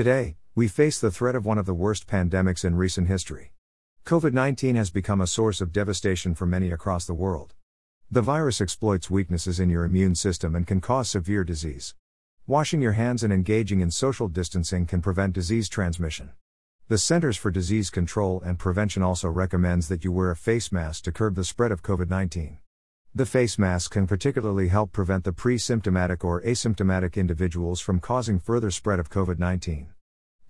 Today, we face the threat of one of the worst pandemics in recent history. COVID 19 has become a source of devastation for many across the world. The virus exploits weaknesses in your immune system and can cause severe disease. Washing your hands and engaging in social distancing can prevent disease transmission. The Centers for Disease Control and Prevention also recommends that you wear a face mask to curb the spread of COVID 19. The face mask can particularly help prevent the pre symptomatic or asymptomatic individuals from causing further spread of COVID 19.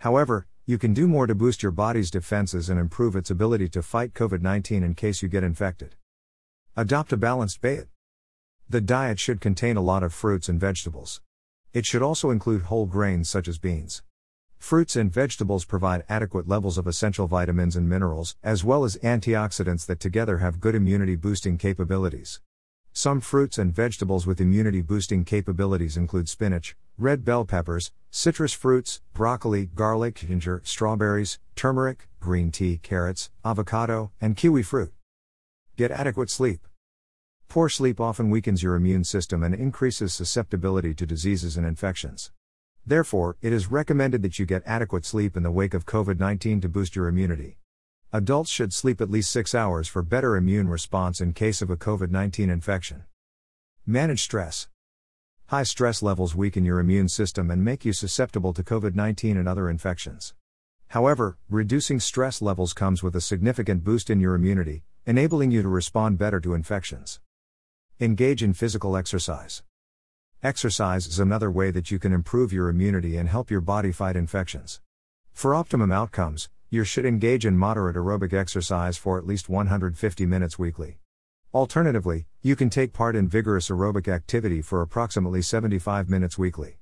However, you can do more to boost your body's defenses and improve its ability to fight COVID 19 in case you get infected. Adopt a balanced diet. The diet should contain a lot of fruits and vegetables. It should also include whole grains such as beans. Fruits and vegetables provide adequate levels of essential vitamins and minerals, as well as antioxidants that together have good immunity boosting capabilities. Some fruits and vegetables with immunity boosting capabilities include spinach, red bell peppers, citrus fruits, broccoli, garlic, ginger, strawberries, turmeric, green tea, carrots, avocado, and kiwi fruit. Get adequate sleep. Poor sleep often weakens your immune system and increases susceptibility to diseases and infections. Therefore, it is recommended that you get adequate sleep in the wake of COVID 19 to boost your immunity. Adults should sleep at least 6 hours for better immune response in case of a COVID 19 infection. Manage stress. High stress levels weaken your immune system and make you susceptible to COVID 19 and other infections. However, reducing stress levels comes with a significant boost in your immunity, enabling you to respond better to infections. Engage in physical exercise. Exercise is another way that you can improve your immunity and help your body fight infections. For optimum outcomes, you should engage in moderate aerobic exercise for at least 150 minutes weekly. Alternatively, you can take part in vigorous aerobic activity for approximately 75 minutes weekly.